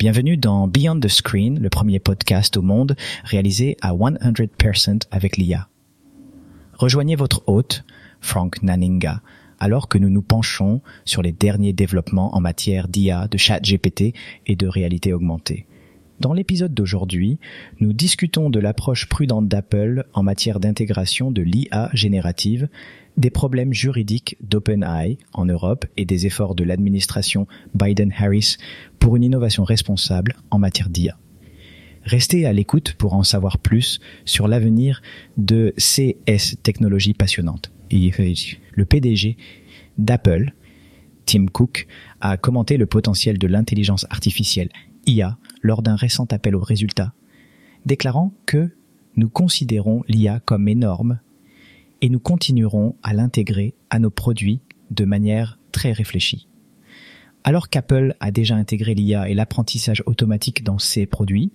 Bienvenue dans Beyond the Screen, le premier podcast au monde réalisé à 100% avec l'IA. Rejoignez votre hôte, Frank Naninga, alors que nous nous penchons sur les derniers développements en matière d'IA, de chat GPT et de réalité augmentée. Dans l'épisode d'aujourd'hui, nous discutons de l'approche prudente d'Apple en matière d'intégration de l'IA générative, des problèmes juridiques d'OpenAI en Europe et des efforts de l'administration Biden-Harris pour une innovation responsable en matière d'IA. Restez à l'écoute pour en savoir plus sur l'avenir de CS Technologies passionnantes. Le PDG d'Apple, Tim Cook, a commenté le potentiel de l'intelligence artificielle IA lors d'un récent appel aux résultats, déclarant que nous considérons l'IA comme énorme et nous continuerons à l'intégrer à nos produits de manière très réfléchie. Alors qu'Apple a déjà intégré l'IA et l'apprentissage automatique dans ses produits,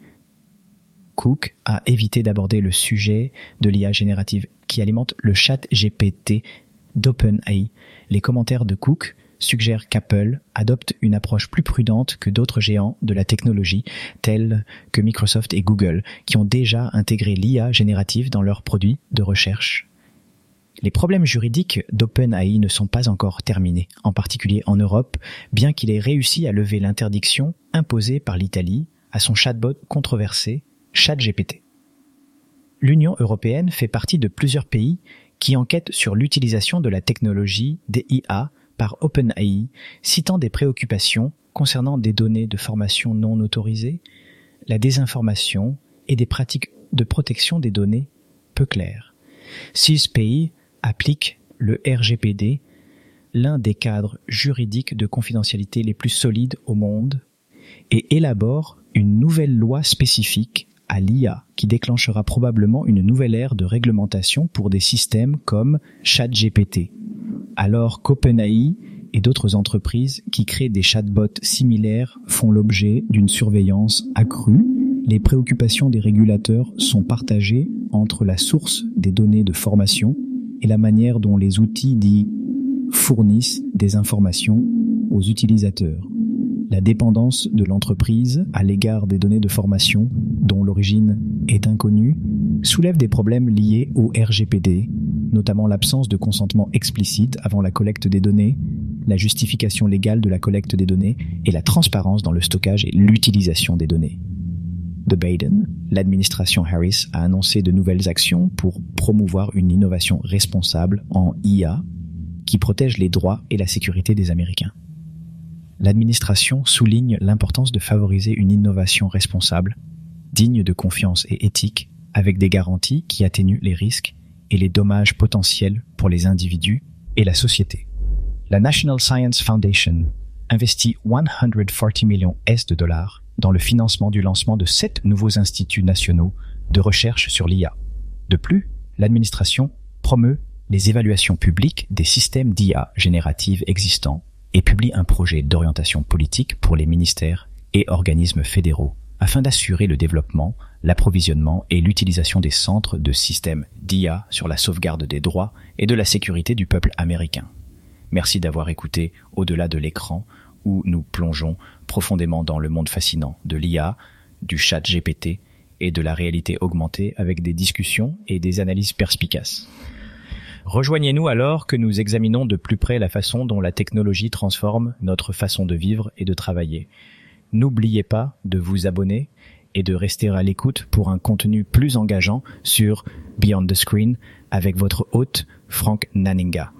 Cook a évité d'aborder le sujet de l'IA générative qui alimente le chat GPT d'OpenAI. Les commentaires de Cook suggère qu'Apple adopte une approche plus prudente que d'autres géants de la technologie tels que Microsoft et Google qui ont déjà intégré l'IA générative dans leurs produits de recherche. Les problèmes juridiques d'OpenAI ne sont pas encore terminés, en particulier en Europe, bien qu'il ait réussi à lever l'interdiction imposée par l'Italie à son chatbot controversé ChatGPT. L'Union européenne fait partie de plusieurs pays qui enquêtent sur l'utilisation de la technologie des IA par OpenAI, citant des préoccupations concernant des données de formation non autorisées, la désinformation et des pratiques de protection des données peu claires. Six pays le RGPD, l'un des cadres juridiques de confidentialité les plus solides au monde, et élaborent une nouvelle loi spécifique à l'IA qui déclenchera probablement une nouvelle ère de réglementation pour des systèmes comme ChatGPT, alors qu'OpenAI et d'autres entreprises qui créent des chatbots similaires font l'objet d'une surveillance accrue, les préoccupations des régulateurs sont partagées entre la source des données de formation et la manière dont les outils dits fournissent des informations aux utilisateurs. La dépendance de l'entreprise à l'égard des données de formation, dont l'origine est inconnue, soulève des problèmes liés au RGPD, notamment l'absence de consentement explicite avant la collecte des données, la justification légale de la collecte des données et la transparence dans le stockage et l'utilisation des données. De Biden, l'administration Harris a annoncé de nouvelles actions pour promouvoir une innovation responsable en IA qui protège les droits et la sécurité des Américains. L'administration souligne l'importance de favoriser une innovation responsable, digne de confiance et éthique, avec des garanties qui atténuent les risques et les dommages potentiels pour les individus et la société. La National Science Foundation investit 140 millions de dollars dans le financement du lancement de sept nouveaux instituts nationaux de recherche sur l'IA. De plus, l'administration promeut les évaluations publiques des systèmes d'IA générative existants et publie un projet d'orientation politique pour les ministères et organismes fédéraux afin d'assurer le développement, l'approvisionnement et l'utilisation des centres de systèmes d'IA sur la sauvegarde des droits et de la sécurité du peuple américain. Merci d'avoir écouté Au-delà de l'écran où nous plongeons profondément dans le monde fascinant de l'IA, du chat GPT et de la réalité augmentée avec des discussions et des analyses perspicaces. Rejoignez-nous alors que nous examinons de plus près la façon dont la technologie transforme notre façon de vivre et de travailler. N'oubliez pas de vous abonner et de rester à l'écoute pour un contenu plus engageant sur Beyond the Screen avec votre hôte Frank Naninga.